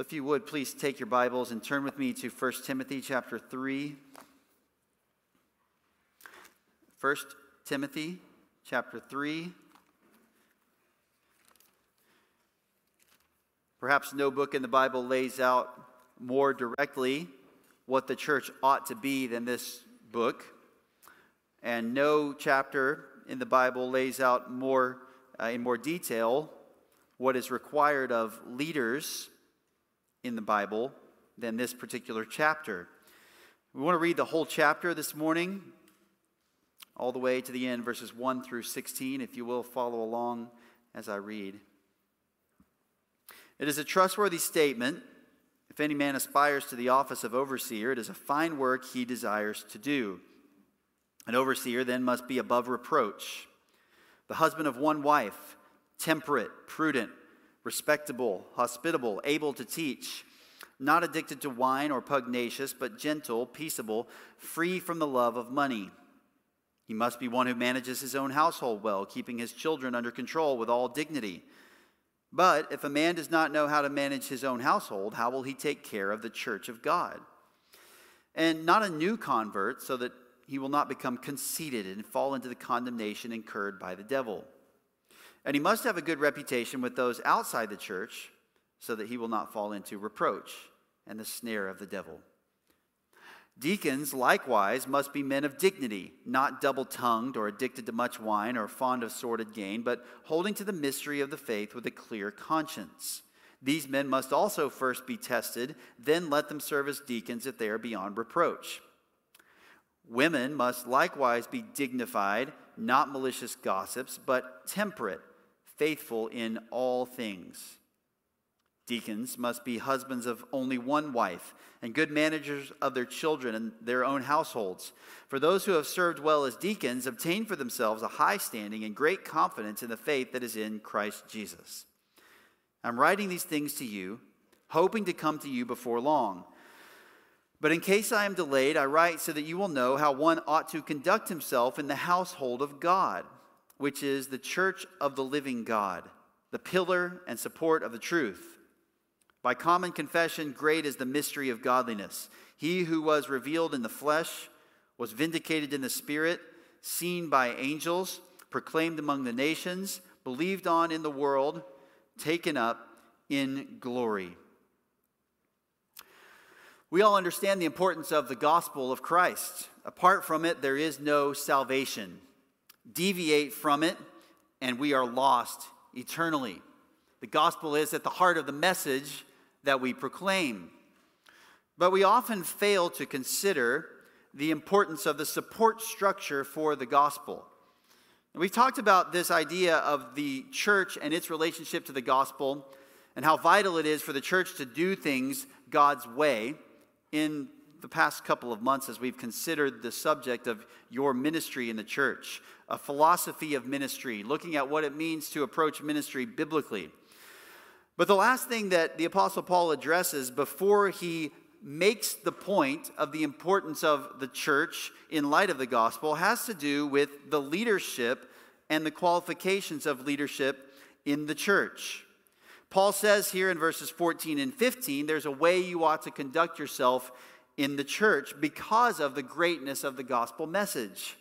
If you would, please take your Bibles and turn with me to 1 Timothy chapter 3. 1 Timothy chapter 3. Perhaps no book in the Bible lays out more directly what the church ought to be than this book. And no chapter in the Bible lays out more uh, in more detail what is required of leaders in the Bible than this particular chapter. We want to read the whole chapter this morning, all the way to the end, verses 1 through 16, if you will follow along as I read. It is a trustworthy statement. If any man aspires to the office of overseer, it is a fine work he desires to do. An overseer then must be above reproach, the husband of one wife, temperate, prudent, respectable, hospitable, able to teach, not addicted to wine or pugnacious, but gentle, peaceable, free from the love of money. He must be one who manages his own household well, keeping his children under control with all dignity. But if a man does not know how to manage his own household, how will he take care of the church of God? And not a new convert, so that he will not become conceited and fall into the condemnation incurred by the devil. And he must have a good reputation with those outside the church, so that he will not fall into reproach and the snare of the devil. Deacons, likewise, must be men of dignity, not double tongued or addicted to much wine or fond of sordid gain, but holding to the mystery of the faith with a clear conscience. These men must also first be tested, then let them serve as deacons if they are beyond reproach. Women must likewise be dignified, not malicious gossips, but temperate, faithful in all things. Deacons must be husbands of only one wife and good managers of their children and their own households. For those who have served well as deacons obtain for themselves a high standing and great confidence in the faith that is in Christ Jesus. I'm writing these things to you, hoping to come to you before long. But in case I am delayed, I write so that you will know how one ought to conduct himself in the household of God, which is the church of the living God, the pillar and support of the truth. By common confession, great is the mystery of godliness. He who was revealed in the flesh was vindicated in the spirit, seen by angels, proclaimed among the nations, believed on in the world, taken up in glory. We all understand the importance of the gospel of Christ. Apart from it, there is no salvation. Deviate from it, and we are lost eternally. The gospel is at the heart of the message that we proclaim. But we often fail to consider the importance of the support structure for the gospel. we've talked about this idea of the church and its relationship to the gospel and how vital it is for the church to do things God's way in the past couple of months as we've considered the subject of your ministry in the church, a philosophy of ministry, looking at what it means to approach ministry biblically. But the last thing that the Apostle Paul addresses before he makes the point of the importance of the church in light of the gospel has to do with the leadership and the qualifications of leadership in the church. Paul says here in verses 14 and 15 there's a way you ought to conduct yourself in the church because of the greatness of the gospel message.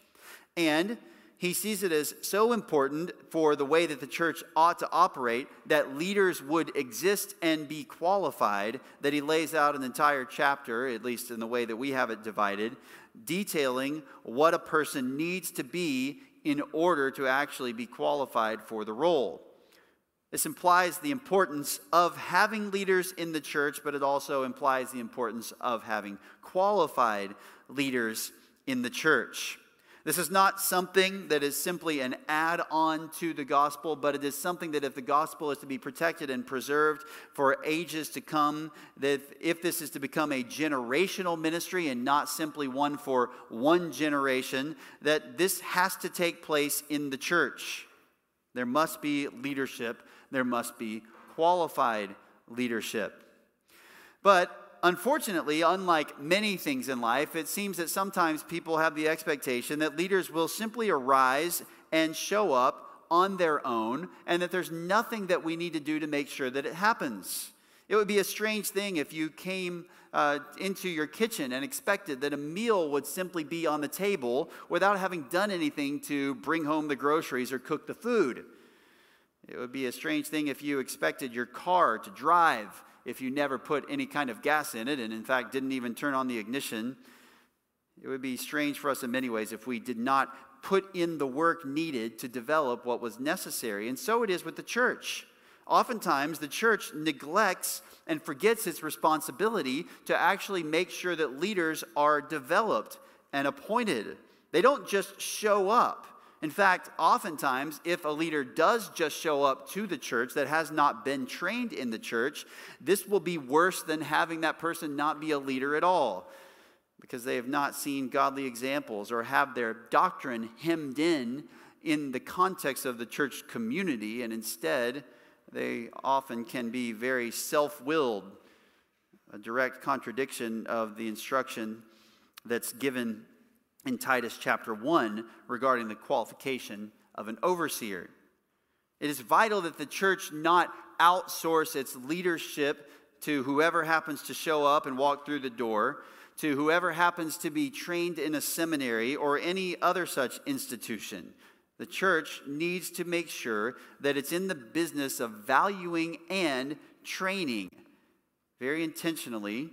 And he sees it as so important for the way that the church ought to operate that leaders would exist and be qualified that he lays out an entire chapter, at least in the way that we have it divided, detailing what a person needs to be in order to actually be qualified for the role. This implies the importance of having leaders in the church, but it also implies the importance of having qualified leaders in the church. This is not something that is simply an add on to the gospel, but it is something that if the gospel is to be protected and preserved for ages to come, that if this is to become a generational ministry and not simply one for one generation, that this has to take place in the church. There must be leadership, there must be qualified leadership. But unfortunately, unlike many things in life, it seems that sometimes people have the expectation that leaders will simply arise and show up on their own, and that there's nothing that we need to do to make sure that it happens. It would be a strange thing if you came uh, into your kitchen and expected that a meal would simply be on the table without having done anything to bring home the groceries or cook the food. It would be a strange thing if you expected your car to drive if you never put any kind of gas in it and, in fact, didn't even turn on the ignition. It would be strange for us in many ways if we did not put in the work needed to develop what was necessary. And so it is with the church. Oftentimes, the church neglects and forgets its responsibility to actually make sure that leaders are developed and appointed. They don't just show up. In fact, oftentimes, if a leader does just show up to the church that has not been trained in the church, this will be worse than having that person not be a leader at all because they have not seen godly examples or have their doctrine hemmed in in the context of the church community, and instead, they often can be very self willed, a direct contradiction of the instruction that's given in Titus chapter 1 regarding the qualification of an overseer. It is vital that the church not outsource its leadership to whoever happens to show up and walk through the door, to whoever happens to be trained in a seminary or any other such institution. The church needs to make sure that it's in the business of valuing and training, very intentionally,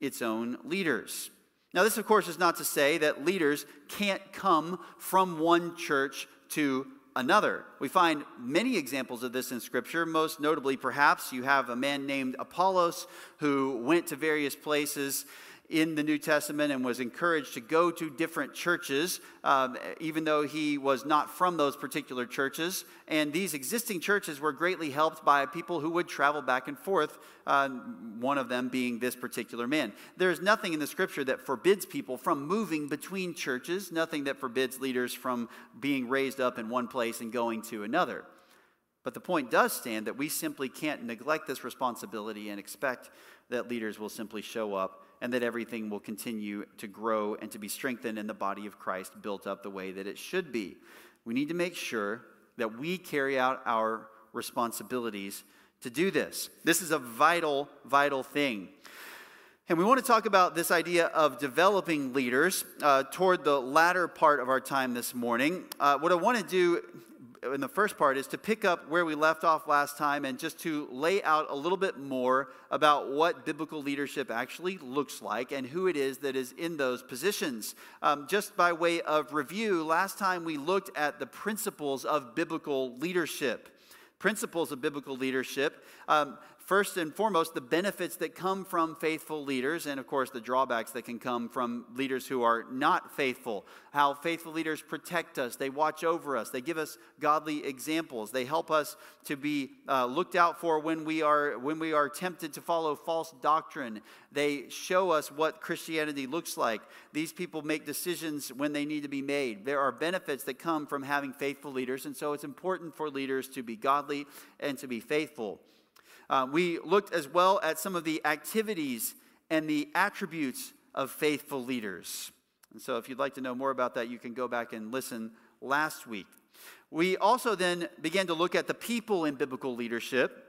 its own leaders. Now, this, of course, is not to say that leaders can't come from one church to another. We find many examples of this in Scripture. Most notably, perhaps, you have a man named Apollos who went to various places in the New Testament and was encouraged to go to different churches, um, even though he was not from those particular churches. And these existing churches were greatly helped by people who would travel back and forth, uh, one of them being this particular man. There's nothing in the scripture that forbids people from moving between churches, nothing that forbids leaders from being raised up in one place and going to another. But the point does stand that we simply can't neglect this responsibility and expect that leaders will simply show up and that everything will continue to grow and to be strengthened in the body of Christ, built up the way that it should be. We need to make sure that we carry out our responsibilities to do this. This is a vital, vital thing. And we want to talk about this idea of developing leaders uh, toward the latter part of our time this morning. Uh, what I want to do in the first part is to pick up where we left off last time and just to lay out a little bit more about what biblical leadership actually looks like and who it is that is in those positions. Um, just by way of review, last time we looked at the principles of biblical leadership. Principles of biblical leadership. Um, first and foremost, the benefits that come from faithful leaders, and of course, the drawbacks that can come from leaders who are not faithful. How faithful leaders protect us, they watch over us, they give us godly examples, they help us to be uh, looked out for when we, are, when we are tempted to follow false doctrine. They show us what Christianity looks like. These people make decisions when they need to be made. There are benefits that come from having faithful leaders, and so it's important for leaders to be godly and to be faithful. Uh, we looked as well at some of the activities and the attributes of faithful leaders. And so, if you'd like to know more about that, you can go back and listen last week. We also then began to look at the people in biblical leadership.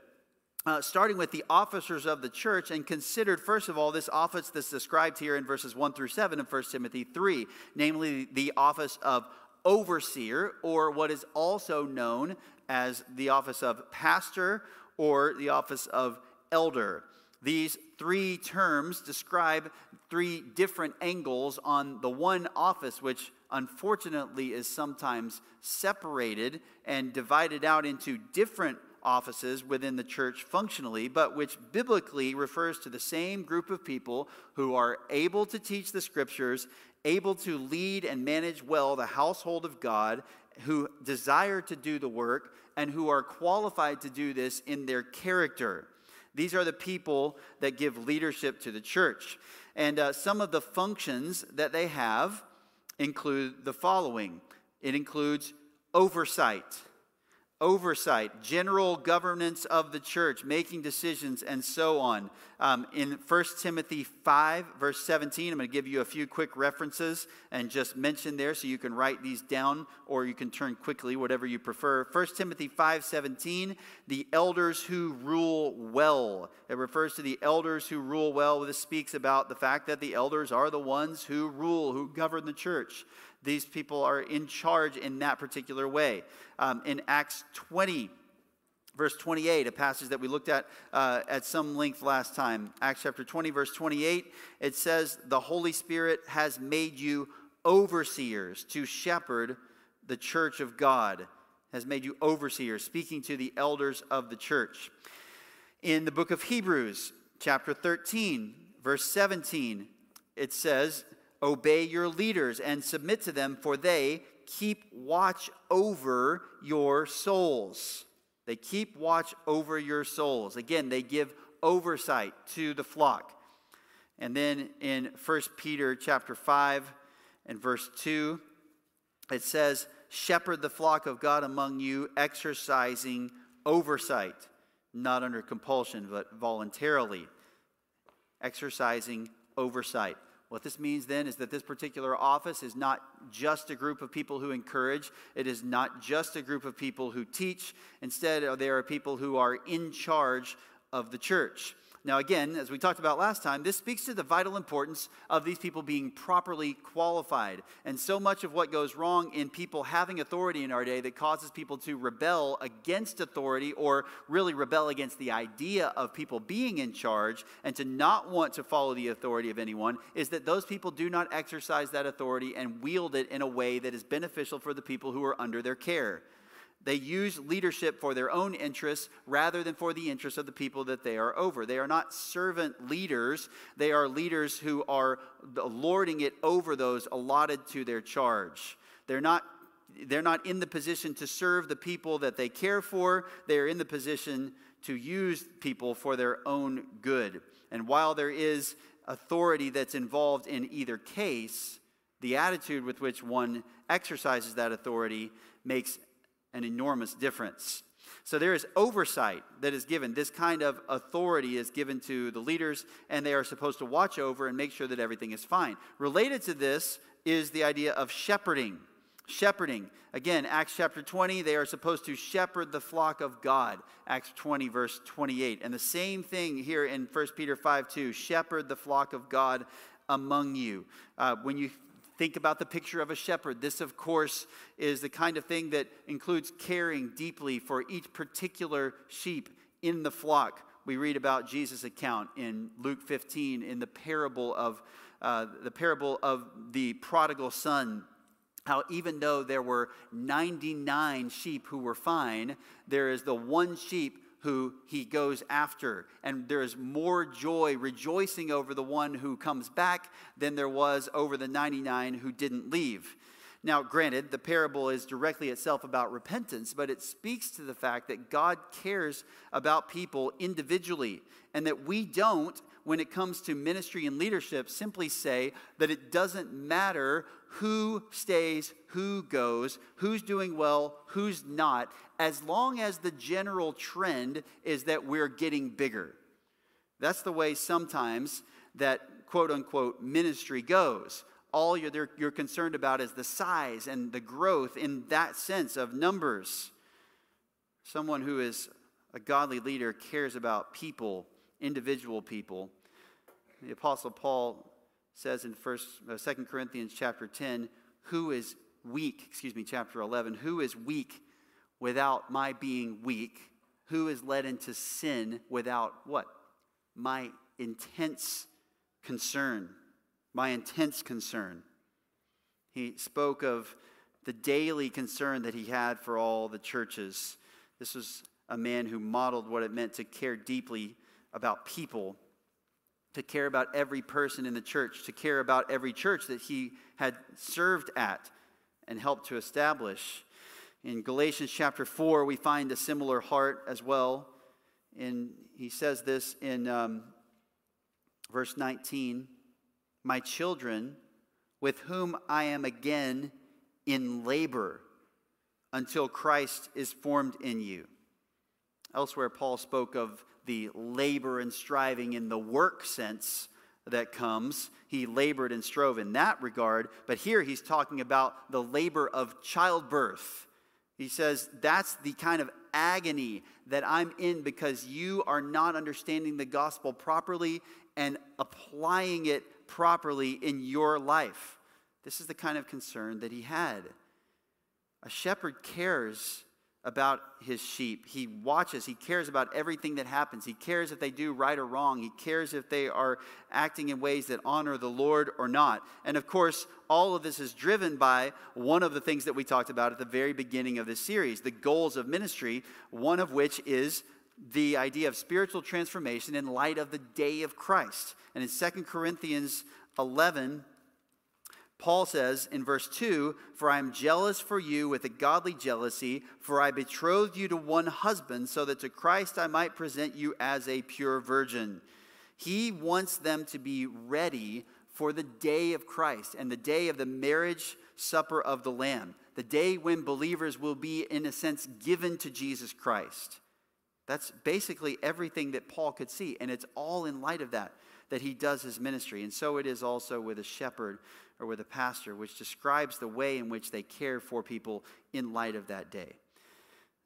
Uh, starting with the officers of the church, and considered, first of all, this office that's described here in verses 1 through 7 of 1 Timothy 3, namely the office of overseer, or what is also known as the office of pastor or the office of elder. These three terms describe three different angles on the one office, which unfortunately is sometimes separated and divided out into different offices within the church functionally, but which biblically refers to the same group of people who are able to teach the scriptures, able to lead and manage well the household of God, who desire to do the work, and who are qualified to do this in their character. These are the people that give leadership to the church. And uh, some of the functions that they have include the following it includes oversight, oversight, general governance of the church, making decisions, and so on. Um, in 1 Timothy 5, verse 17, I'm going to give you a few quick references and just mention there so you can write these down or you can turn quickly, whatever you prefer. 1 Timothy 5, 17, the elders who rule well. It refers to the elders who rule well. This speaks about the fact that the elders are the ones who rule, who govern the church these people are in charge in that particular way. Um, in Acts 20, verse 28, a passage that we looked at uh, at some length last time, Acts chapter 20, verse 28, it says, The Holy Spirit has made you overseers to shepherd the church of God, has made you overseers, speaking to the elders of the church. In the book of Hebrews, chapter 13, verse 17, it says, Obey your leaders and submit to them, for they keep watch over your souls. They keep watch over your souls. Again, they give oversight to the flock. And then in 1 Peter chapter 5 and verse 2, it says, Shepherd the flock of God among you, exercising oversight, not under compulsion, but voluntarily. Exercising oversight. What this means then is that this particular office is not just a group of people who encourage, it is not just a group of people who teach. Instead, there are people who are in charge of the church. Now, again, as we talked about last time, this speaks to the vital importance of these people being properly qualified. And so much of what goes wrong in people having authority in our day that causes people to rebel against authority or really rebel against the idea of people being in charge and to not want to follow the authority of anyone is that those people do not exercise that authority and wield it in a way that is beneficial for the people who are under their care. They use leadership for their own interests rather than for the interests of the people that they are over. They are not servant leaders, they are leaders who are lording it over those allotted to their charge. They're not they're not in the position to serve the people that they care for. They are in the position to use people for their own good. And while there is authority that's involved in either case, the attitude with which one exercises that authority makes an enormous difference. So there is oversight that is given. This kind of authority is given to the leaders, and they are supposed to watch over and make sure that everything is fine. Related to this is the idea of shepherding. Shepherding. Again, Acts chapter 20, they are supposed to shepherd the flock of God. Acts 20, verse 28. And the same thing here in 1 Peter 5 2 shepherd the flock of God among you. Uh, when you think about the picture of a shepherd. This, of course, is the kind of thing that includes caring deeply for each particular sheep in the flock. We read about Jesus' account in Luke 15 in the parable of uh, the parable of the prodigal son how even though there were 99 sheep who were fine, there is the one sheep who he goes after. And there is more joy rejoicing over the one who comes back than there was over the 99 who didn't leave. Now, granted, the parable is directly itself about repentance, but it speaks to the fact that God cares about people individually and that we don't, when it comes to ministry and leadership, simply say that it doesn't matter who stays, who goes, who's doing well, who's not, as long as the general trend is that we're getting bigger. That's the way sometimes that quote unquote ministry goes. All you're, you're concerned about is the size and the growth in that sense of numbers. Someone who is a godly leader cares about people, individual people. The Apostle Paul says in First, uh, 2 Corinthians chapter 10, who is weak, excuse me, chapter 11, who is weak without my being weak? Who is led into sin without what? My intense concern. My intense concern. He spoke of the daily concern that he had for all the churches. This was a man who modeled what it meant to care deeply about people to care about every person in the church, to care about every church that he had served at and helped to establish. In Galatians chapter 4, we find a similar heart as well. And he says this in um, verse 19 My children, with whom I am again in labor until Christ is formed in you. Elsewhere, Paul spoke of the labor and striving in the work sense that comes. He labored and strove in that regard, but here he's talking about the labor of childbirth. He says, That's the kind of agony that I'm in because you are not understanding the gospel properly and applying it properly in your life. This is the kind of concern that he had. A shepherd cares about his sheep. He watches, he cares about everything that happens. He cares if they do right or wrong. He cares if they are acting in ways that honor the Lord or not. And of course, all of this is driven by one of the things that we talked about at the very beginning of this series the goals of ministry, one of which is the idea of spiritual transformation in light of the day of Christ. And in 2 Corinthians 11, Paul says in verse 2 For I am jealous for you with a godly jealousy, for I betrothed you to one husband, so that to Christ I might present you as a pure virgin. He wants them to be ready for the day of Christ and the day of the marriage supper of the Lamb, the day when believers will be, in a sense, given to Jesus Christ. That's basically everything that Paul could see, and it's all in light of that that he does his ministry. And so it is also with a shepherd or with a pastor, which describes the way in which they care for people in light of that day.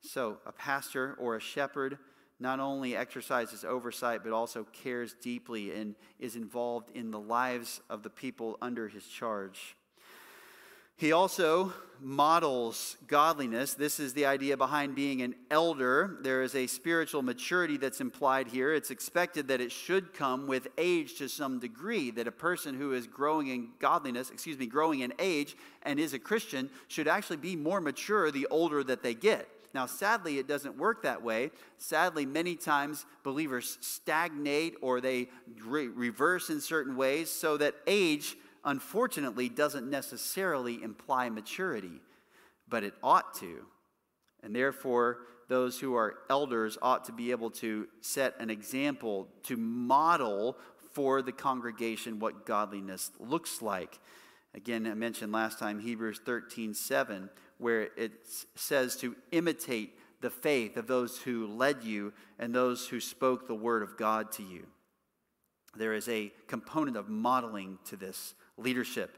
So, a pastor or a shepherd not only exercises oversight, but also cares deeply and is involved in the lives of the people under his charge. He also models godliness. This is the idea behind being an elder. There is a spiritual maturity that's implied here. It's expected that it should come with age to some degree, that a person who is growing in godliness, excuse me, growing in age and is a Christian should actually be more mature the older that they get. Now, sadly, it doesn't work that way. Sadly, many times believers stagnate or they re- reverse in certain ways so that age unfortunately doesn't necessarily imply maturity, but it ought to. And therefore, those who are elders ought to be able to set an example, to model for the congregation what godliness looks like. Again, I mentioned last time Hebrews 13 7, where it says to imitate the faith of those who led you and those who spoke the word of God to you. There is a component of modeling to this leadership.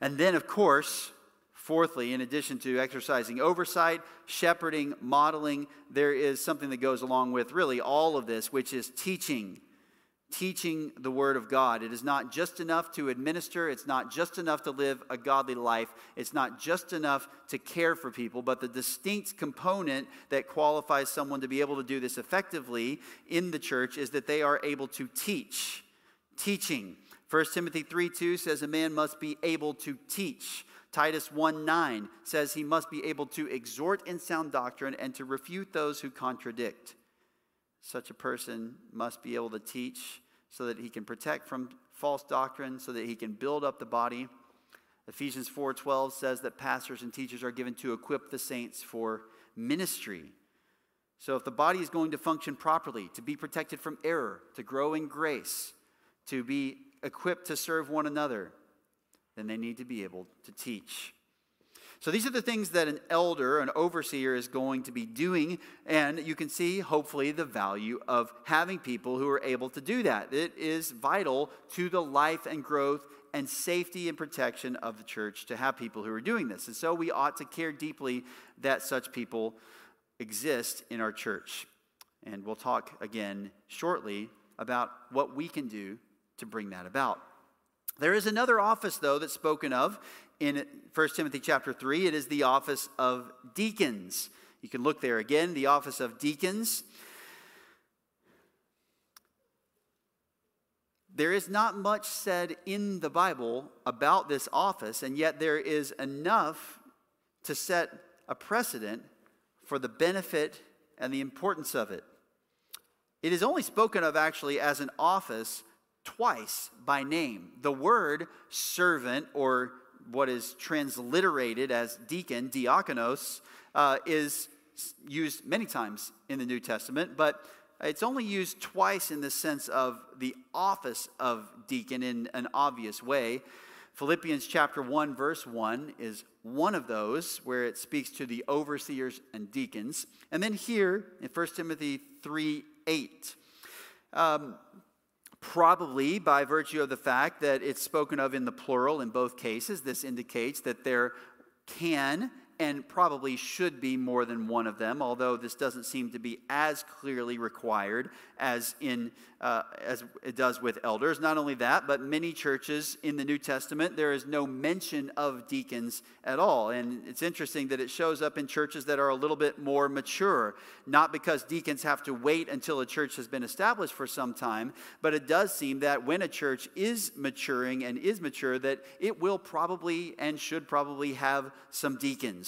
And then, of course, fourthly, in addition to exercising oversight, shepherding, modeling, there is something that goes along with really all of this, which is teaching. Teaching the Word of God. It is not just enough to administer, it's not just enough to live a godly life, it's not just enough to care for people, but the distinct component that qualifies someone to be able to do this effectively in the church is that they are able to teach. Teaching. 1 Timothy 3 2 says a man must be able to teach. Titus 1 9 says he must be able to exhort in sound doctrine and to refute those who contradict. Such a person must be able to teach so that he can protect from false doctrine, so that he can build up the body. Ephesians 4:12 says that pastors and teachers are given to equip the saints for ministry. So if the body is going to function properly, to be protected from error, to grow in grace, to be equipped to serve one another, then they need to be able to teach. So these are the things that an elder, an overseer, is going to be doing. And you can see, hopefully, the value of having people who are able to do that. It is vital to the life and growth and safety and protection of the church to have people who are doing this. And so we ought to care deeply that such people exist in our church. And we'll talk again shortly about what we can do to bring that about. There is another office, though, that's spoken of in 1 Timothy chapter 3. It is the office of deacons. You can look there again, the office of deacons. There is not much said in the Bible about this office, and yet there is enough to set a precedent for the benefit and the importance of it. It is only spoken of actually as an office twice by name. The word servant, or what is transliterated as deacon, diakonos, uh, is used many times in the New Testament, but it's only used twice in the sense of the office of deacon in an obvious way. Philippians chapter 1, verse 1 is one of those where it speaks to the overseers and deacons. And then here in 1 Timothy 3 8, um, probably by virtue of the fact that it's spoken of in the plural in both cases, this indicates that there can and probably should be more than one of them, although this doesn't seem to be as clearly required as, in, uh, as it does with elders. Not only that, but many churches in the New Testament, there is no mention of deacons at all. And it's interesting that it shows up in churches that are a little bit more mature, not because deacons have to wait until a church has been established for some time, but it does seem that when a church is maturing and is mature, that it will probably and should probably have some deacons.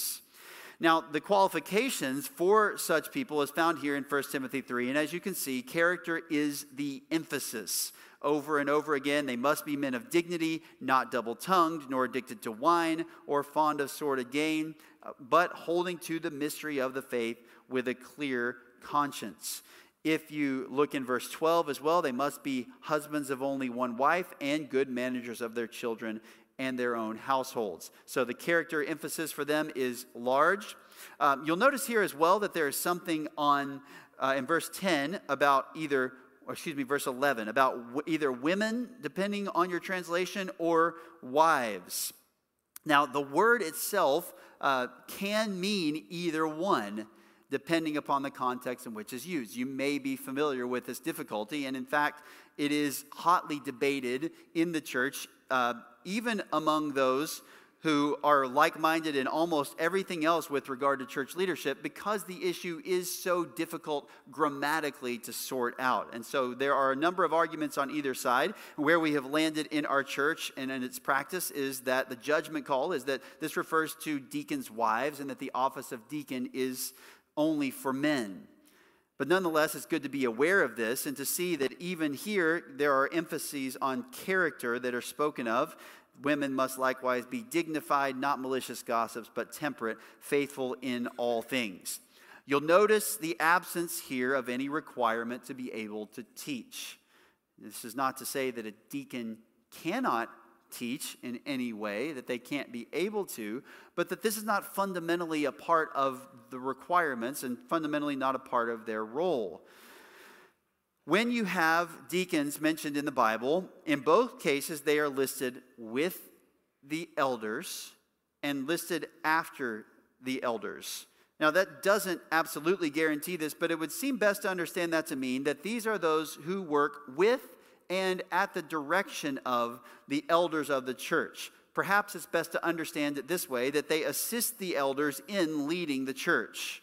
Now, the qualifications for such people is found here in 1 Timothy 3. And as you can see, character is the emphasis. Over and over again, they must be men of dignity, not double tongued, nor addicted to wine, or fond of sordid gain, but holding to the mystery of the faith with a clear conscience. If you look in verse 12 as well, they must be husbands of only one wife and good managers of their children and their own households. So the character emphasis for them is large. Um, you'll notice here as well that there is something on uh, in verse 10 about either, or excuse me, verse 11, about w- either women, depending on your translation, or wives. Now, the word itself uh, can mean either one depending upon the context in which it's used. You may be familiar with this difficulty, and in fact, it is hotly debated in the church uh, even among those who are like minded in almost everything else with regard to church leadership because the issue is so difficult grammatically to sort out. And so there are a number of arguments on either side. Where we have landed in our church and in its practice is that the judgment call is that this refers to deacons' wives and that the office of deacon is only for men. But nonetheless, it's good to be aware of this and to see that even here there are emphases on character that are spoken of. Women must likewise be dignified, not malicious gossips, but temperate, faithful in all things. You'll notice the absence here of any requirement to be able to teach. This is not to say that a deacon cannot teach in any way, that they can't be able to, but that this is not fundamentally a part of the requirements and fundamentally not a part of their role. When you have deacons mentioned in the Bible, in both cases they are listed with the elders and listed after the elders. Now, that doesn't absolutely guarantee this, but it would seem best to understand that to mean that these are those who work with and at the direction of the elders of the church. Perhaps it's best to understand it this way that they assist the elders in leading the church.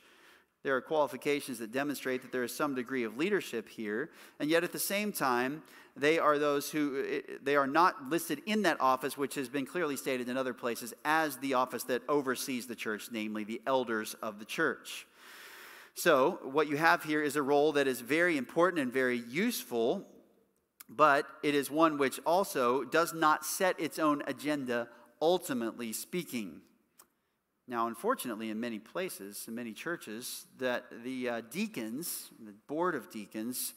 There are qualifications that demonstrate that there is some degree of leadership here, and yet at the same time, they are those who eh, they are not listed in that office, which has been clearly stated in other places as the office that oversees the church, namely the elders of the church. So, what you have here is a role that is very important and very useful but it is one which also does not set its own agenda, ultimately speaking. Now, unfortunately, in many places, in many churches, that the uh, deacons, the board of deacons,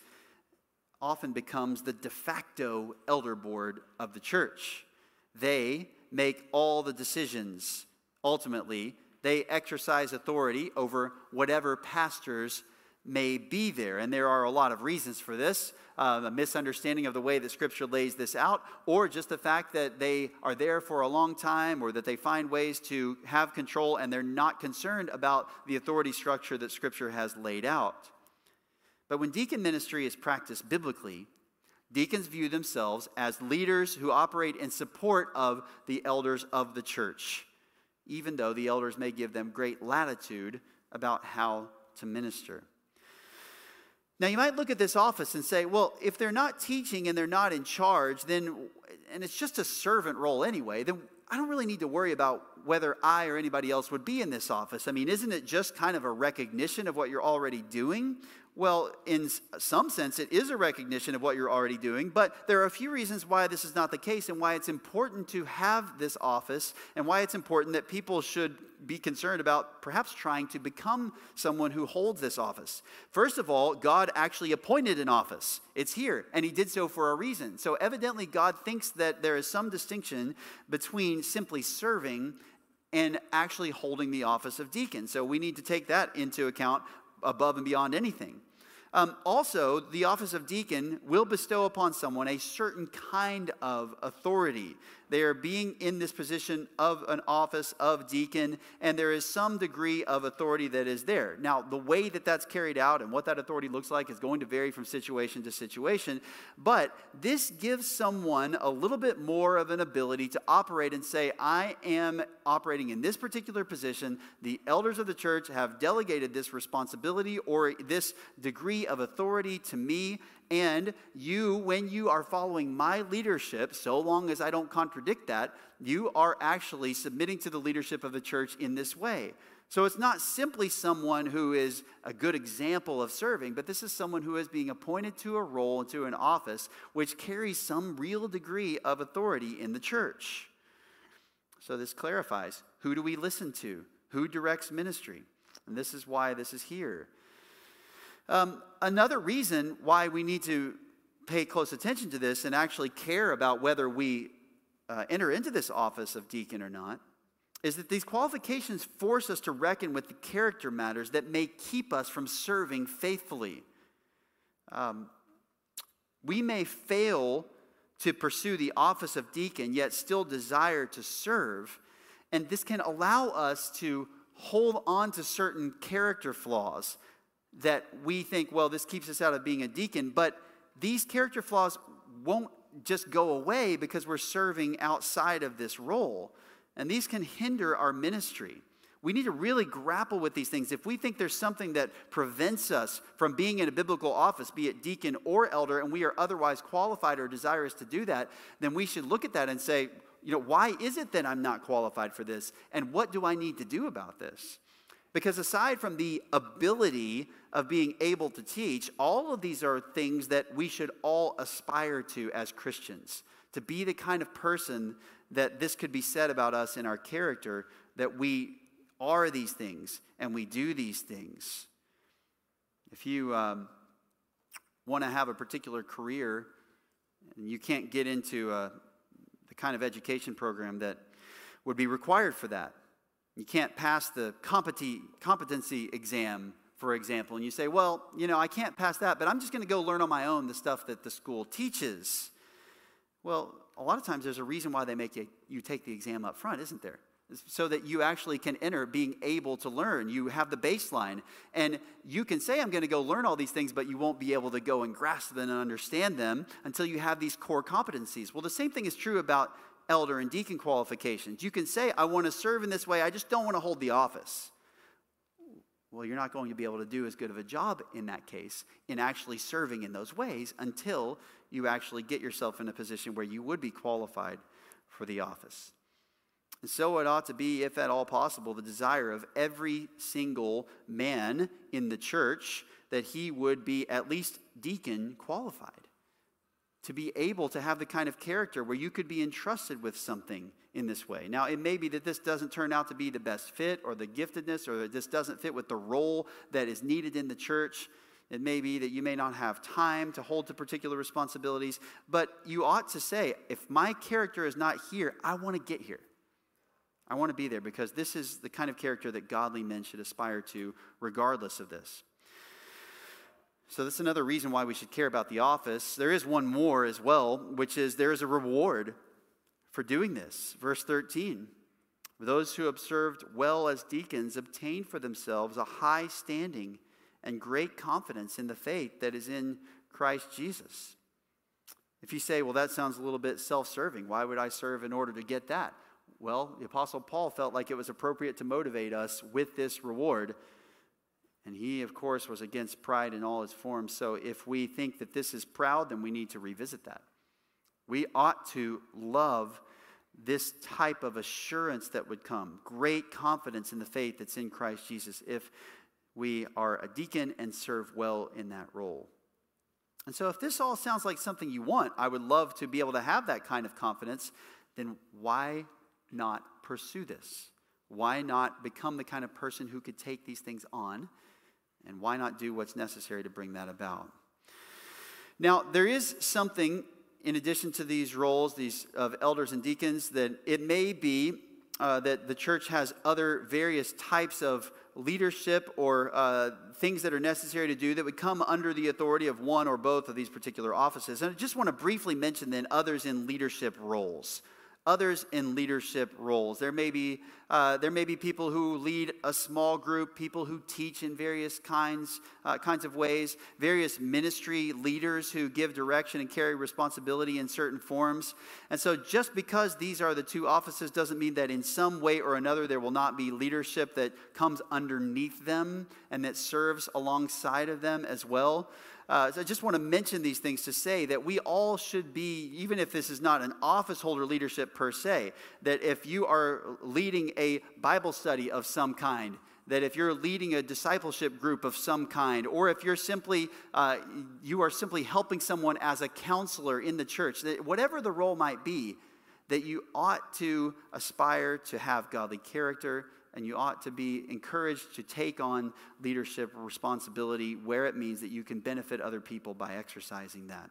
often becomes the de facto elder board of the church. They make all the decisions. Ultimately, they exercise authority over whatever pastors may be there. And there are a lot of reasons for this uh, a misunderstanding of the way that Scripture lays this out, or just the fact that they are there for a long time, or that they find ways to have control and they're not concerned about the authority structure that Scripture has laid out. But when deacon ministry is practiced biblically, deacons view themselves as leaders who operate in support of the elders of the church, even though the elders may give them great latitude about how to minister. Now, you might look at this office and say, well, if they're not teaching and they're not in charge, then, and it's just a servant role anyway, then I don't really need to worry about whether I or anybody else would be in this office. I mean, isn't it just kind of a recognition of what you're already doing? Well, in some sense, it is a recognition of what you're already doing, but there are a few reasons why this is not the case and why it's important to have this office and why it's important that people should be concerned about perhaps trying to become someone who holds this office. First of all, God actually appointed an office. It's here, and He did so for a reason. So, evidently, God thinks that there is some distinction between simply serving and actually holding the office of deacon. So, we need to take that into account above and beyond anything. Um, also, the office of deacon will bestow upon someone a certain kind of authority. They are being in this position of an office of deacon, and there is some degree of authority that is there. Now, the way that that's carried out and what that authority looks like is going to vary from situation to situation, but this gives someone a little bit more of an ability to operate and say, I am operating in this particular position. The elders of the church have delegated this responsibility or this degree of authority to me, and you, when you are following my leadership, so long as I don't contradict that, you are actually submitting to the leadership of the church in this way. So it's not simply someone who is a good example of serving, but this is someone who is being appointed to a role, to an office, which carries some real degree of authority in the church. So this clarifies who do we listen to? Who directs ministry? And this is why this is here. Um, another reason why we need to pay close attention to this and actually care about whether we uh, enter into this office of deacon or not is that these qualifications force us to reckon with the character matters that may keep us from serving faithfully. Um, we may fail to pursue the office of deacon, yet still desire to serve, and this can allow us to hold on to certain character flaws that we think, well, this keeps us out of being a deacon, but these character flaws won't just go away because we're serving outside of this role. And these can hinder our ministry. We need to really grapple with these things. If we think there's something that prevents us from being in a biblical office, be it deacon or elder, and we are otherwise qualified or desirous to do that, then we should look at that and say, you know, why is it that I'm not qualified for this? And what do I need to do about this? Because aside from the ability of being able to teach, all of these are things that we should all aspire to as Christians. To be the kind of person that this could be said about us in our character, that we are these things and we do these things. If you um, want to have a particular career and you can't get into a, the kind of education program that would be required for that, you can't pass the competency exam, for example, and you say, well, you know, I can't pass that, but I'm just going to go learn on my own the stuff that the school teaches. Well, a lot of times there's a reason why they make you, you take the exam up front, isn't there? So that you actually can enter being able to learn. You have the baseline. And you can say, I'm going to go learn all these things, but you won't be able to go and grasp them and understand them until you have these core competencies. Well, the same thing is true about elder and deacon qualifications. You can say, I want to serve in this way, I just don't want to hold the office. Well, you're not going to be able to do as good of a job in that case in actually serving in those ways until you actually get yourself in a position where you would be qualified for the office. And so it ought to be, if at all possible, the desire of every single man in the church that he would be at least deacon qualified to be able to have the kind of character where you could be entrusted with something in this way. Now, it may be that this doesn't turn out to be the best fit or the giftedness or that this doesn't fit with the role that is needed in the church. It may be that you may not have time to hold to particular responsibilities, but you ought to say, if my character is not here, I want to get here. I want to be there because this is the kind of character that godly men should aspire to, regardless of this. So, that's another reason why we should care about the office. There is one more as well, which is there is a reward for doing this. Verse 13 Those who observed well as deacons obtained for themselves a high standing and great confidence in the faith that is in Christ Jesus. If you say, well, that sounds a little bit self serving, why would I serve in order to get that? Well, the Apostle Paul felt like it was appropriate to motivate us with this reward and he, of course, was against pride in all its forms. So if we think that this is proud, then we need to revisit that. We ought to love this type of assurance that would come, great confidence in the faith that's in Christ Jesus. If we are a deacon and serve well in that role. And so, if this all sounds like something you want, I would love to be able to have that kind of confidence, then why not pursue this? Why not become the kind of person who could take these things on? And why not do what's necessary to bring that about? Now, there is something in addition to these roles, these of elders and deacons, that it may be uh, that the church has other various types of leadership or uh, things that are necessary to do that would come under the authority of one or both of these particular offices. And I just want to briefly mention then others in leadership roles others in leadership roles. There may be, uh, there may be people who lead a small group, people who teach in various kinds, uh, kinds of ways, various ministry leaders who give direction and carry responsibility in certain forms. And so, just because these are the two offices doesn't mean that in some way or another there will not be leadership that comes underneath them and that serves alongside of them as well. Uh, so I just want to mention these things to say that we all should be, even if this is not an office holder leadership per se, that if you are leading a Bible study of some kind, that if you're leading a discipleship group of some kind, or if you're simply, uh, you are simply helping someone as a counselor in the church, that whatever the role might be, that you ought to aspire to have godly character and you ought to be encouraged to take on leadership responsibility where it means that you can benefit other people by exercising that.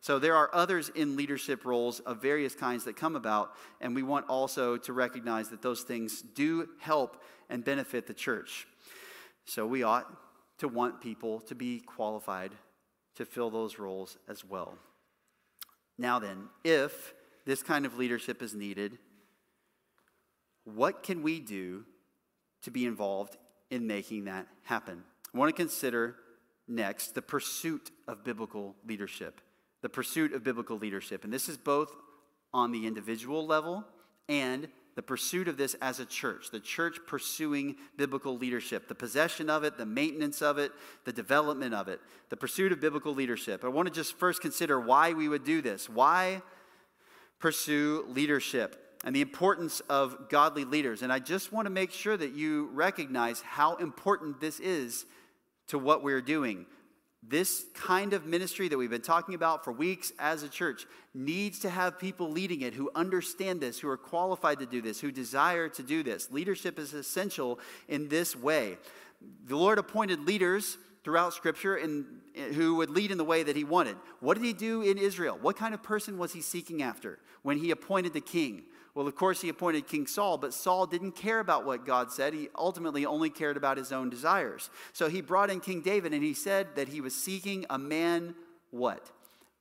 So there are others in leadership roles of various kinds that come about, and we want also to recognize that those things do help and benefit the church. So we ought to want people to be qualified to fill those roles as well. Now, then, if this kind of leadership is needed, what can we do to be involved in making that happen. I want to consider next the pursuit of biblical leadership. The pursuit of biblical leadership. And this is both on the individual level and the pursuit of this as a church, the church pursuing biblical leadership, the possession of it, the maintenance of it, the development of it, the pursuit of biblical leadership. I want to just first consider why we would do this. Why pursue leadership? And the importance of godly leaders. And I just want to make sure that you recognize how important this is to what we're doing. This kind of ministry that we've been talking about for weeks as a church needs to have people leading it who understand this, who are qualified to do this, who desire to do this. Leadership is essential in this way. The Lord appointed leaders throughout Scripture and who would lead in the way that He wanted. What did He do in Israel? What kind of person was He seeking after when He appointed the king? Well, of course, he appointed King Saul, but Saul didn't care about what God said. He ultimately only cared about his own desires. So he brought in King David and he said that he was seeking a man, what?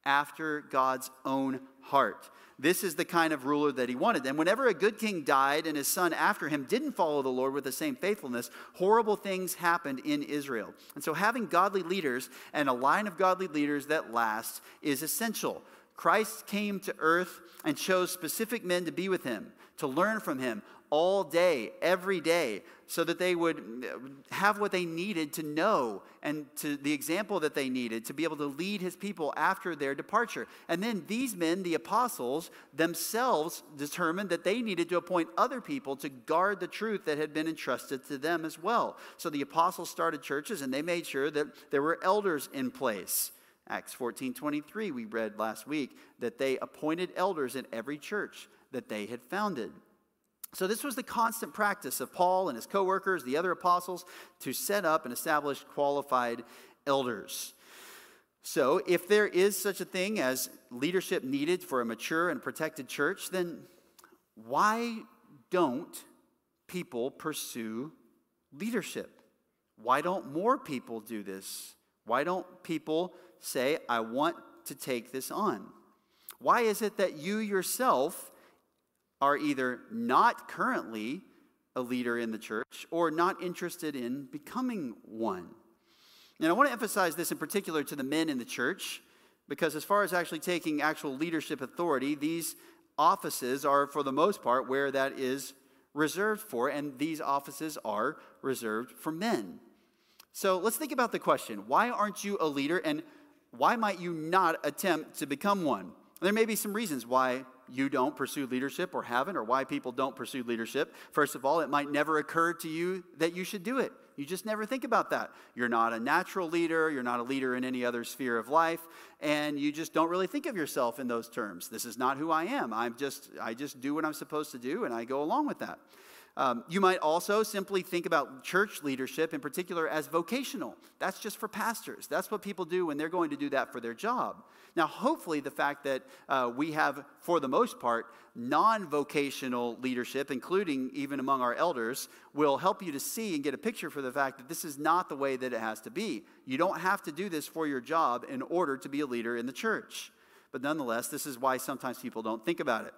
After God's own heart. This is the kind of ruler that he wanted. And whenever a good king died and his son after him didn't follow the Lord with the same faithfulness, horrible things happened in Israel. And so having godly leaders and a line of godly leaders that lasts is essential. Christ came to earth and chose specific men to be with him, to learn from him all day, every day, so that they would uh, have what they needed to know and to the example that they needed to be able to lead his people after their departure. And then these men, the apostles, themselves determined that they needed to appoint other people to guard the truth that had been entrusted to them as well. So the apostles started churches and they made sure that there were elders in place. Acts 14 23, we read last week that they appointed elders in every church that they had founded. So, this was the constant practice of Paul and his co workers, the other apostles, to set up and establish qualified elders. So, if there is such a thing as leadership needed for a mature and protected church, then why don't people pursue leadership? Why don't more people do this? Why don't people say, I want to take this on? Why is it that you yourself are either not currently a leader in the church or not interested in becoming one? And I want to emphasize this in particular to the men in the church because, as far as actually taking actual leadership authority, these offices are, for the most part, where that is reserved for, and these offices are reserved for men. So let's think about the question why aren't you a leader? And why might you not attempt to become one? There may be some reasons why you don't pursue leadership or haven't, or why people don't pursue leadership. First of all, it might never occur to you that you should do it. You just never think about that. You're not a natural leader, you're not a leader in any other sphere of life, and you just don't really think of yourself in those terms. This is not who I am. I'm just I just do what I'm supposed to do and I go along with that. Um, you might also simply think about church leadership in particular as vocational. That's just for pastors. That's what people do when they're going to do that for their job. Now, hopefully, the fact that uh, we have, for the most part, non vocational leadership, including even among our elders, will help you to see and get a picture for the fact that this is not the way that it has to be. You don't have to do this for your job in order to be a leader in the church. But nonetheless, this is why sometimes people don't think about it.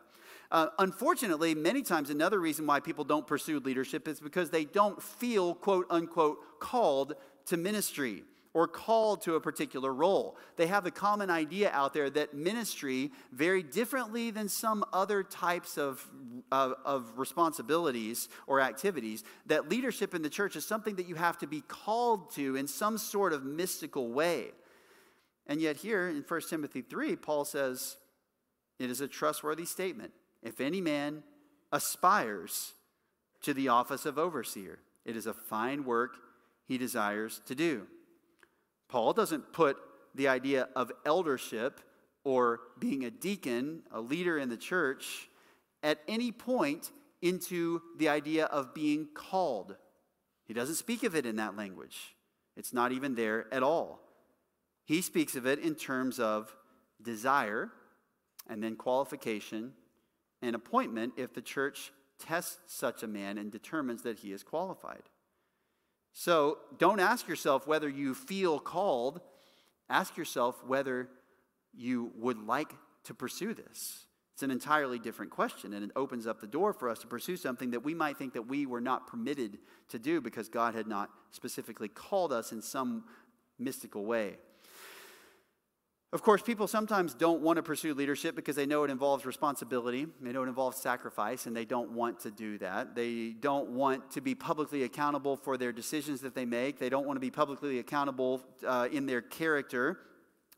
Uh, unfortunately, many times another reason why people don't pursue leadership is because they don't feel, quote unquote, called to ministry or called to a particular role. They have the common idea out there that ministry, very differently than some other types of, of, of, responsibilities or activities, that leadership in the church is something that you have to be called to in some sort of mystical way. And yet, here in 1 Timothy 3, Paul says it is a trustworthy statement if any man aspires to the office of overseer, it is a fine work he desires to do. Paul doesn't put the idea of eldership or being a deacon, a leader in the church, at any point into the idea of being called. He doesn't speak of it in that language. It's not even there at all. He speaks of it in terms of desire and then qualification an appointment if the church tests such a man and determines that he is qualified. So don't ask yourself whether you feel called. Ask yourself whether you would like to pursue this. It's an entirely different question, and it opens up the door for us to pursue something that we might think that we were not permitted to do because God had not specifically called us in some mystical way. Of course, people sometimes don't want to pursue leadership because they know it involves responsibility, they know it involves sacrifice, and they don't want to do that. They don't want to be publicly accountable for their decisions that they make, they don't want to be publicly accountable uh, in their character.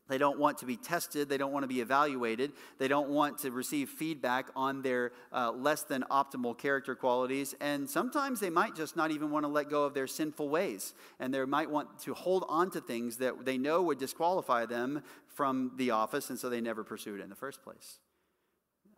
They don't want to be tested. They don't want to be evaluated. They don't want to receive feedback on their uh, less than optimal character qualities. And sometimes they might just not even want to let go of their sinful ways. And they might want to hold on to things that they know would disqualify them from the office, and so they never pursue it in the first place.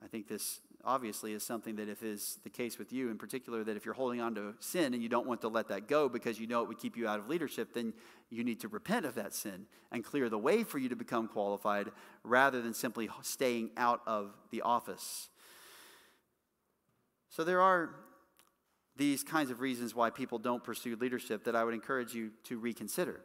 I think this obviously is something that if is the case with you in particular that if you're holding on to sin and you don't want to let that go because you know it would keep you out of leadership then you need to repent of that sin and clear the way for you to become qualified rather than simply staying out of the office. So there are these kinds of reasons why people don't pursue leadership that I would encourage you to reconsider.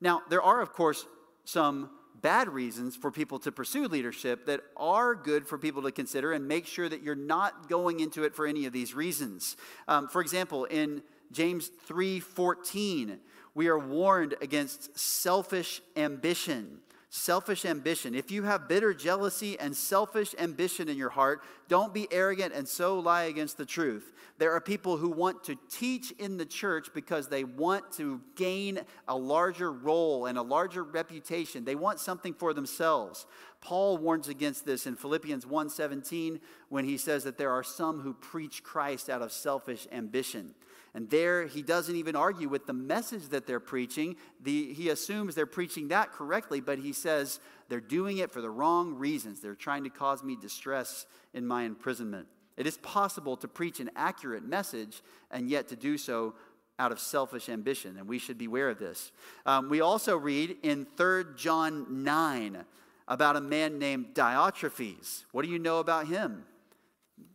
Now there are of course some bad reasons for people to pursue leadership that are good for people to consider and make sure that you're not going into it for any of these reasons. Um, for example, in James 3:14, we are warned against selfish ambition. Selfish ambition. If you have bitter jealousy and selfish ambition in your heart, don't be arrogant and so lie against the truth. There are people who want to teach in the church because they want to gain a larger role and a larger reputation. They want something for themselves. Paul warns against this in Philippians 1:17 when he says that there are some who preach Christ out of selfish ambition. And there he doesn't even argue with the message that they're preaching. The, he assumes they're preaching that correctly, but he says they're doing it for the wrong reasons. They're trying to cause me distress in my imprisonment. It is possible to preach an accurate message and yet to do so out of selfish ambition, and we should beware of this. Um, we also read in 3 John 9 about a man named Diotrephes. What do you know about him?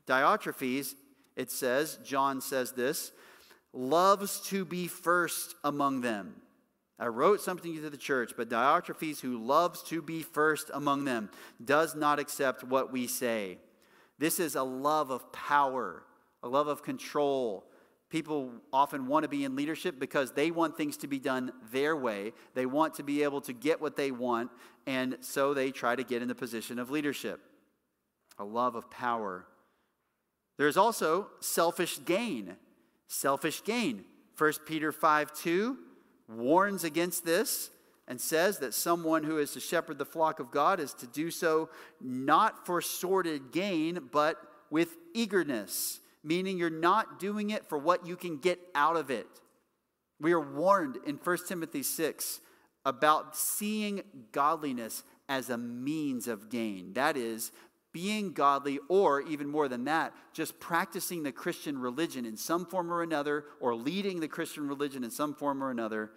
Diotrephes, it says, John says this, loves to be first among them. I wrote something to the church, but Diotrephes, who loves to be first among them, does not accept what we say. This is a love of power, a love of control. People often want to be in leadership because they want things to be done their way. They want to be able to get what they want, and so they try to get in the position of leadership. A love of power. There's also selfish gain. Selfish gain. 1 Peter 5 2 warns against this and says that someone who is to shepherd the flock of God is to do so not for sordid gain, but with eagerness, meaning you're not doing it for what you can get out of it. We are warned in 1 Timothy 6 about seeing godliness as a means of gain. That is, being godly, or even more than that, just practicing the Christian religion in some form or another, or leading the Christian religion in some form or another,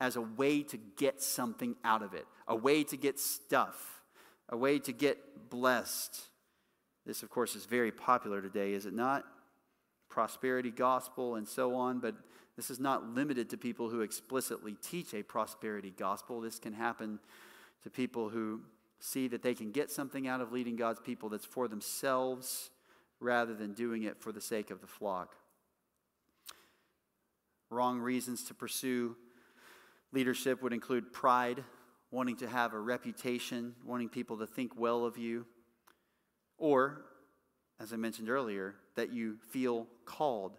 as a way to get something out of it, a way to get stuff, a way to get blessed. This, of course, is very popular today, is it not? Prosperity gospel and so on, but this is not limited to people who explicitly teach a prosperity gospel. This can happen to people who see that they can get something out of leading God's people that's for themselves rather than doing it for the sake of the flock. Wrong reasons to pursue leadership would include pride, wanting to have a reputation, wanting people to think well of you, or, as I mentioned earlier, that you feel called.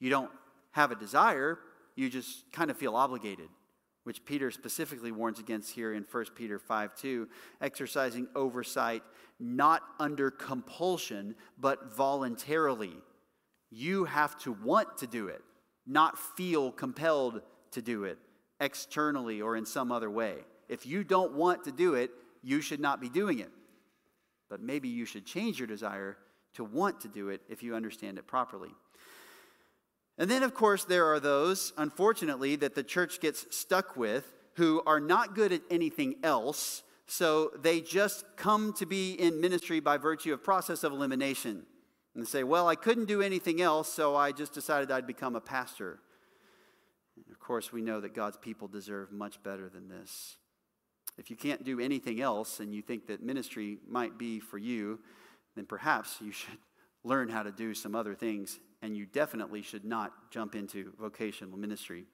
You don't have a desire, you just kind of feel obligated which Peter specifically warns against here in 1 Peter 5 2, exercising oversight not under compulsion, but voluntarily. You have to want to do it, not feel compelled to do it externally or in some other way. If you don't want to do it, you should not be doing it. But maybe you should change your desire to want to do it if you understand it properly. And then, of course, there are those, unfortunately, that the church gets stuck with who are not good at anything else, so they just come to be in ministry by virtue of process of elimination. And say, Well, I couldn't do anything else, so I just decided I'd become a pastor. And of course, we know that God's people deserve much better than this. If you can't do anything else and you think that ministry might be for you, then perhaps you should learn how to do some other things and you definitely should not jump into vocational ministry.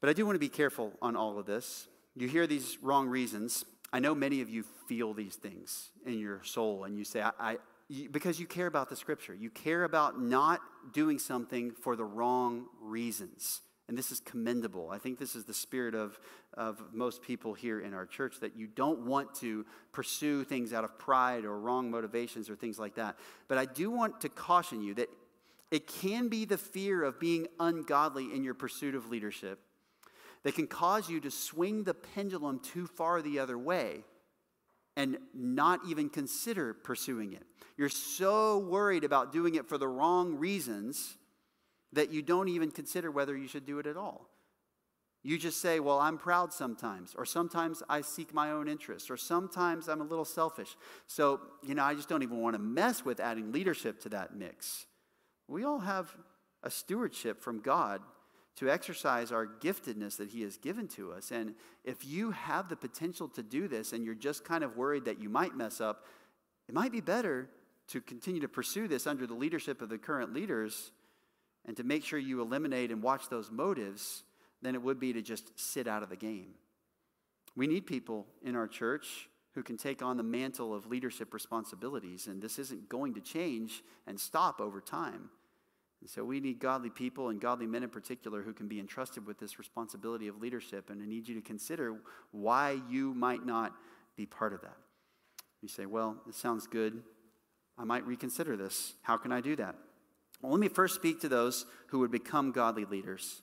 But I do want to be careful on all of this. You hear these wrong reasons. I know many of you feel these things in your soul, and you say, I, I because you care about the scripture. You care about not doing something for the wrong reasons. And this is commendable. I think this is the spirit of, of most people here in our church that you don't want to pursue things out of pride or wrong motivations or things like that. But I do want to caution you that it can be the fear of being ungodly in your pursuit of leadership that can cause you to swing the pendulum too far the other way and not even consider pursuing it. You're so worried about doing it for the wrong reasons that you don't even consider whether you should do it at all. You just say, Well, I'm proud sometimes, or sometimes I seek my own interests, or sometimes I'm a little selfish. So, you know, I just don't even want to mess with adding leadership to that mix. We all have a stewardship from God to exercise our giftedness that He has given to us. And if you have the potential to do this and you're just kind of worried that you might mess up, it might be better to continue to pursue this under the leadership of the current leaders and to make sure you eliminate and watch those motives than it would be to just sit out of the game. We need people in our church who can take on the mantle of leadership responsibilities, and this isn't going to change and stop over time. And so we need godly people and godly men in particular who can be entrusted with this responsibility of leadership. And I need you to consider why you might not be part of that. You say, well, it sounds good. I might reconsider this. How can I do that? Well, let me first speak to those who would become godly leaders.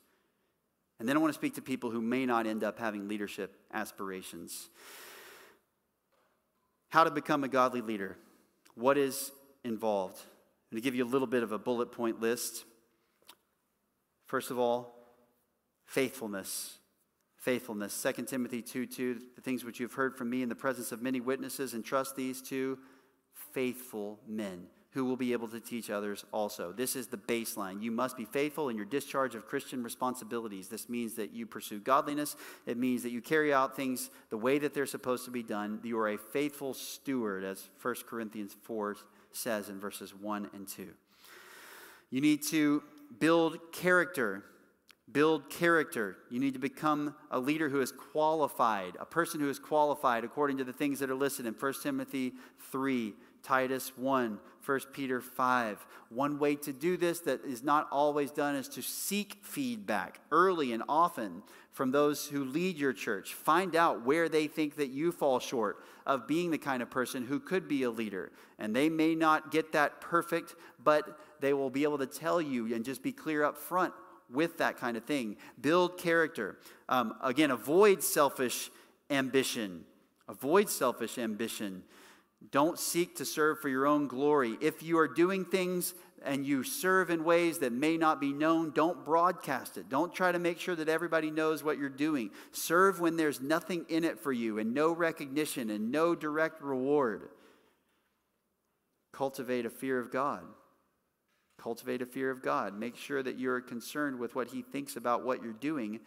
And then I want to speak to people who may not end up having leadership aspirations. How to become a godly leader. What is involved? I'm going to give you a little bit of a bullet point list. First of all, faithfulness. Faithfulness. 2 Timothy 2 2, the things which you've heard from me in the presence of many witnesses, and trust these to faithful men who will be able to teach others also. This is the baseline. You must be faithful in your discharge of Christian responsibilities. This means that you pursue godliness, it means that you carry out things the way that they're supposed to be done. You are a faithful steward, as 1 Corinthians 4 says in verses 1 and 2. You need to build character. Build character. You need to become a leader who is qualified, a person who is qualified according to the things that are listed in 1 Timothy 3, Titus 1, 1 Peter 5. One way to do this that is not always done is to seek feedback early and often from those who lead your church. Find out where they think that you fall short of being the kind of person who could be a leader. And they may not get that perfect, but they will be able to tell you and just be clear up front with that kind of thing. Build character. Um, again, avoid selfish ambition. Avoid selfish ambition. Don't seek to serve for your own glory. If you are doing things and you serve in ways that may not be known, don't broadcast it. Don't try to make sure that everybody knows what you're doing. Serve when there's nothing in it for you and no recognition and no direct reward. Cultivate a fear of God. Cultivate a fear of God. Make sure that you're concerned with what He thinks about what you're doing.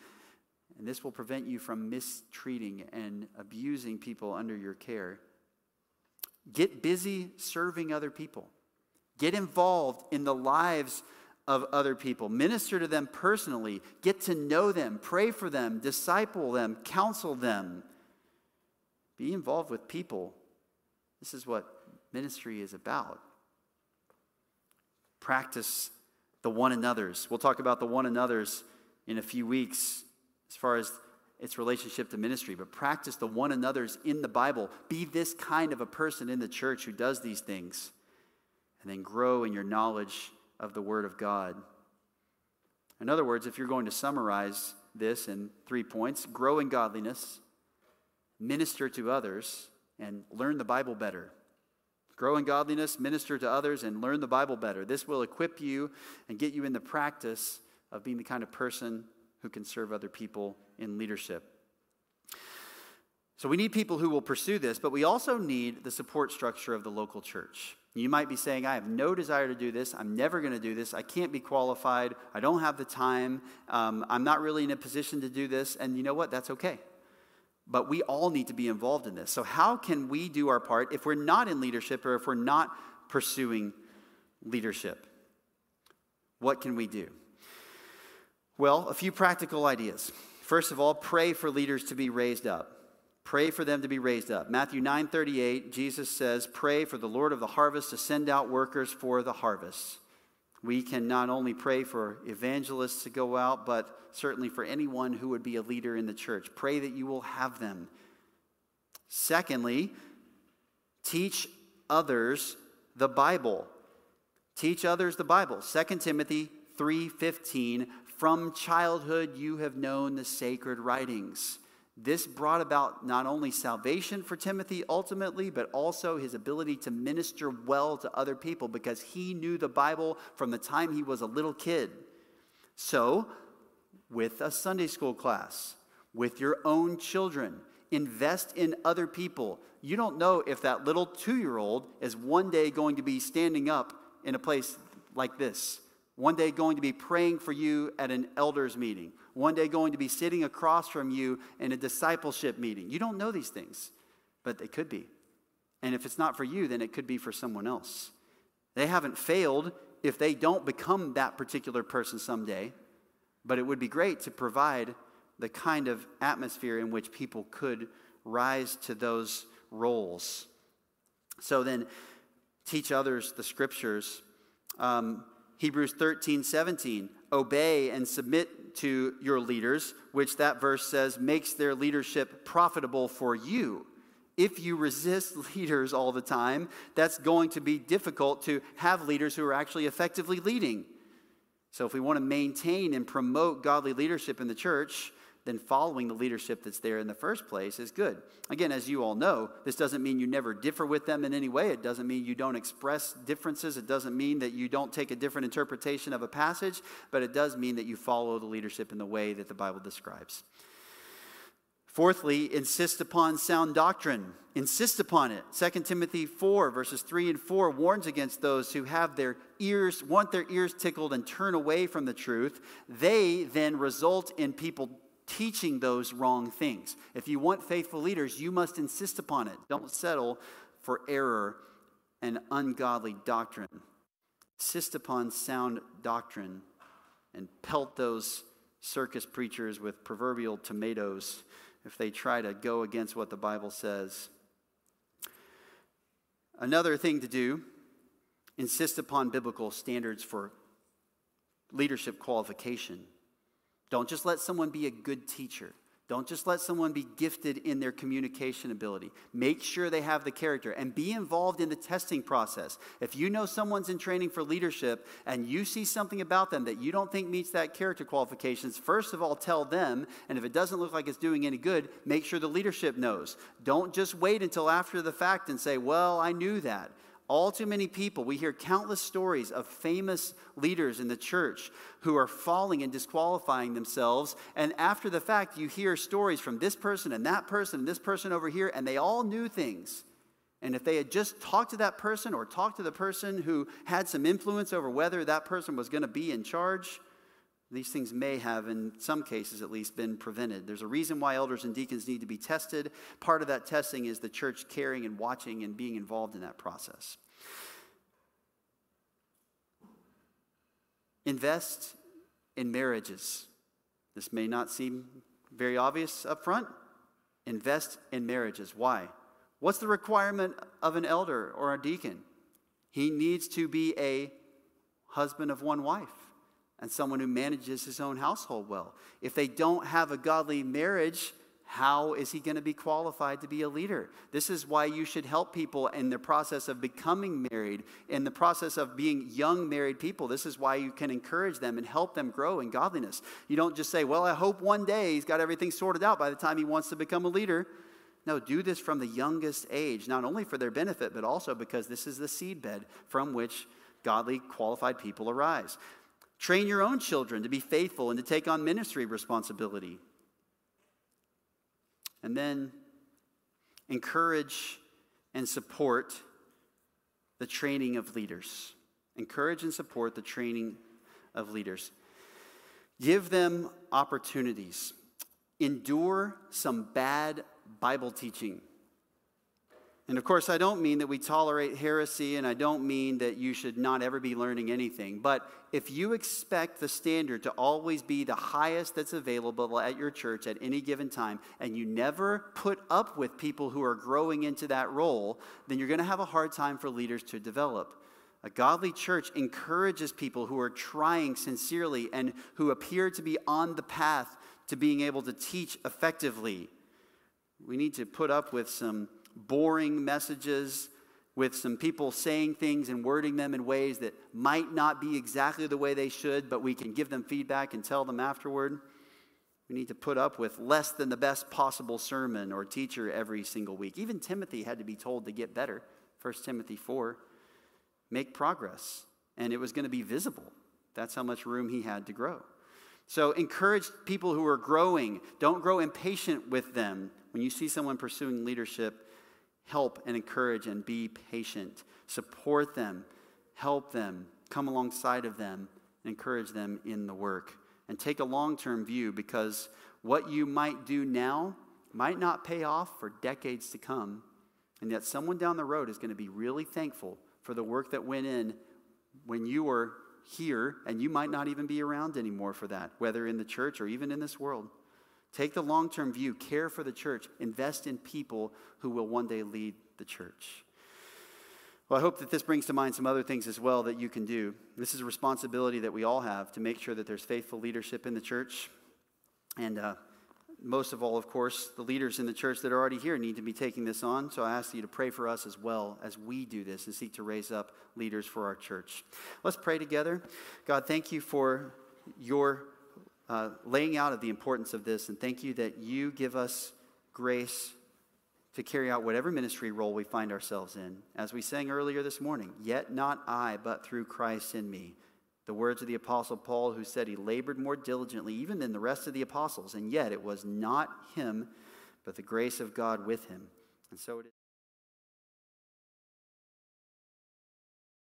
And this will prevent you from mistreating and abusing people under your care. Get busy serving other people. Get involved in the lives of other people. Minister to them personally. Get to know them. Pray for them. Disciple them. Counsel them. Be involved with people. This is what ministry is about practice the one another's. We'll talk about the one another's in a few weeks as far as its relationship to ministry, but practice the one another's in the Bible. Be this kind of a person in the church who does these things, and then grow in your knowledge of the Word of God. In other words, if you're going to summarize this in three points grow in godliness, minister to others, and learn the Bible better. Grow in godliness, minister to others, and learn the Bible better. This will equip you and get you in the practice of being the kind of person who can serve other people in leadership. So we need people who will pursue this, but we also need the support structure of the local church. You might be saying, I have no desire to do this. I'm never going to do this. I can't be qualified. I don't have the time. Um, I'm not really in a position to do this. And you know what? That's okay. But we all need to be involved in this. So, how can we do our part if we're not in leadership or if we're not pursuing leadership? What can we do? Well, a few practical ideas. First of all, pray for leaders to be raised up. Pray for them to be raised up. Matthew 9:38, Jesus says, "Pray for the Lord of the harvest to send out workers for the harvest." We can not only pray for evangelists to go out, but certainly for anyone who would be a leader in the church. Pray that you will have them. Secondly, teach others the Bible. Teach others the Bible. 2 Timothy 3:15 From childhood you have known the sacred writings this brought about not only salvation for Timothy ultimately, but also his ability to minister well to other people because he knew the Bible from the time he was a little kid. So, with a Sunday school class, with your own children, invest in other people. You don't know if that little two year old is one day going to be standing up in a place like this, one day going to be praying for you at an elders meeting one day going to be sitting across from you in a discipleship meeting. You don't know these things, but they could be. And if it's not for you, then it could be for someone else. They haven't failed if they don't become that particular person someday, but it would be great to provide the kind of atmosphere in which people could rise to those roles. So then, teach others the scriptures. Um, Hebrews 13, 17, obey and submit to your leaders, which that verse says makes their leadership profitable for you. If you resist leaders all the time, that's going to be difficult to have leaders who are actually effectively leading. So, if we want to maintain and promote godly leadership in the church, then following the leadership that's there in the first place is good. Again, as you all know, this doesn't mean you never differ with them in any way. It doesn't mean you don't express differences. It doesn't mean that you don't take a different interpretation of a passage, but it does mean that you follow the leadership in the way that the Bible describes. Fourthly, insist upon sound doctrine. Insist upon it. 2 Timothy 4, verses 3 and 4 warns against those who have their ears, want their ears tickled and turn away from the truth. They then result in people teaching those wrong things. If you want faithful leaders, you must insist upon it. Don't settle for error and ungodly doctrine. Insist upon sound doctrine and pelt those circus preachers with proverbial tomatoes if they try to go against what the Bible says. Another thing to do insist upon biblical standards for leadership qualification. Don't just let someone be a good teacher. Don't just let someone be gifted in their communication ability. Make sure they have the character and be involved in the testing process. If you know someone's in training for leadership and you see something about them that you don't think meets that character qualifications, first of all, tell them. And if it doesn't look like it's doing any good, make sure the leadership knows. Don't just wait until after the fact and say, well, I knew that. All too many people, we hear countless stories of famous leaders in the church who are falling and disqualifying themselves. And after the fact, you hear stories from this person and that person and this person over here, and they all knew things. And if they had just talked to that person or talked to the person who had some influence over whether that person was going to be in charge, these things may have, in some cases at least, been prevented. There's a reason why elders and deacons need to be tested. Part of that testing is the church caring and watching and being involved in that process. Invest in marriages. This may not seem very obvious up front. Invest in marriages. Why? What's the requirement of an elder or a deacon? He needs to be a husband of one wife and someone who manages his own household well. If they don't have a godly marriage, how is he going to be qualified to be a leader? This is why you should help people in the process of becoming married, in the process of being young married people. This is why you can encourage them and help them grow in godliness. You don't just say, Well, I hope one day he's got everything sorted out by the time he wants to become a leader. No, do this from the youngest age, not only for their benefit, but also because this is the seedbed from which godly, qualified people arise. Train your own children to be faithful and to take on ministry responsibility. And then encourage and support the training of leaders. Encourage and support the training of leaders. Give them opportunities. Endure some bad Bible teaching. And of course, I don't mean that we tolerate heresy, and I don't mean that you should not ever be learning anything. But if you expect the standard to always be the highest that's available at your church at any given time, and you never put up with people who are growing into that role, then you're going to have a hard time for leaders to develop. A godly church encourages people who are trying sincerely and who appear to be on the path to being able to teach effectively. We need to put up with some boring messages with some people saying things and wording them in ways that might not be exactly the way they should, but we can give them feedback and tell them afterward. We need to put up with less than the best possible sermon or teacher every single week. Even Timothy had to be told to get better. 1 Timothy 4 make progress, and it was going to be visible. That's how much room he had to grow. So encourage people who are growing. Don't grow impatient with them. When you see someone pursuing leadership, help and encourage and be patient. Support them, help them, come alongside of them, encourage them in the work. And take a long term view because what you might do now might not pay off for decades to come. And yet, someone down the road is going to be really thankful for the work that went in when you were here, and you might not even be around anymore for that, whether in the church or even in this world. Take the long term view, care for the church, invest in people who will one day lead the church. Well, I hope that this brings to mind some other things as well that you can do. This is a responsibility that we all have to make sure that there's faithful leadership in the church. And uh, most of all, of course, the leaders in the church that are already here need to be taking this on. So I ask you to pray for us as well as we do this and seek to raise up leaders for our church. Let's pray together. God, thank you for your uh, laying out of the importance of this, and thank you that you give us grace to carry out whatever ministry role we find ourselves in. As we sang earlier this morning, yet not I, but through Christ in me. The words of the Apostle Paul, who said he labored more diligently even than the rest of the apostles, and yet it was not him, but the grace of God with him. And so it is.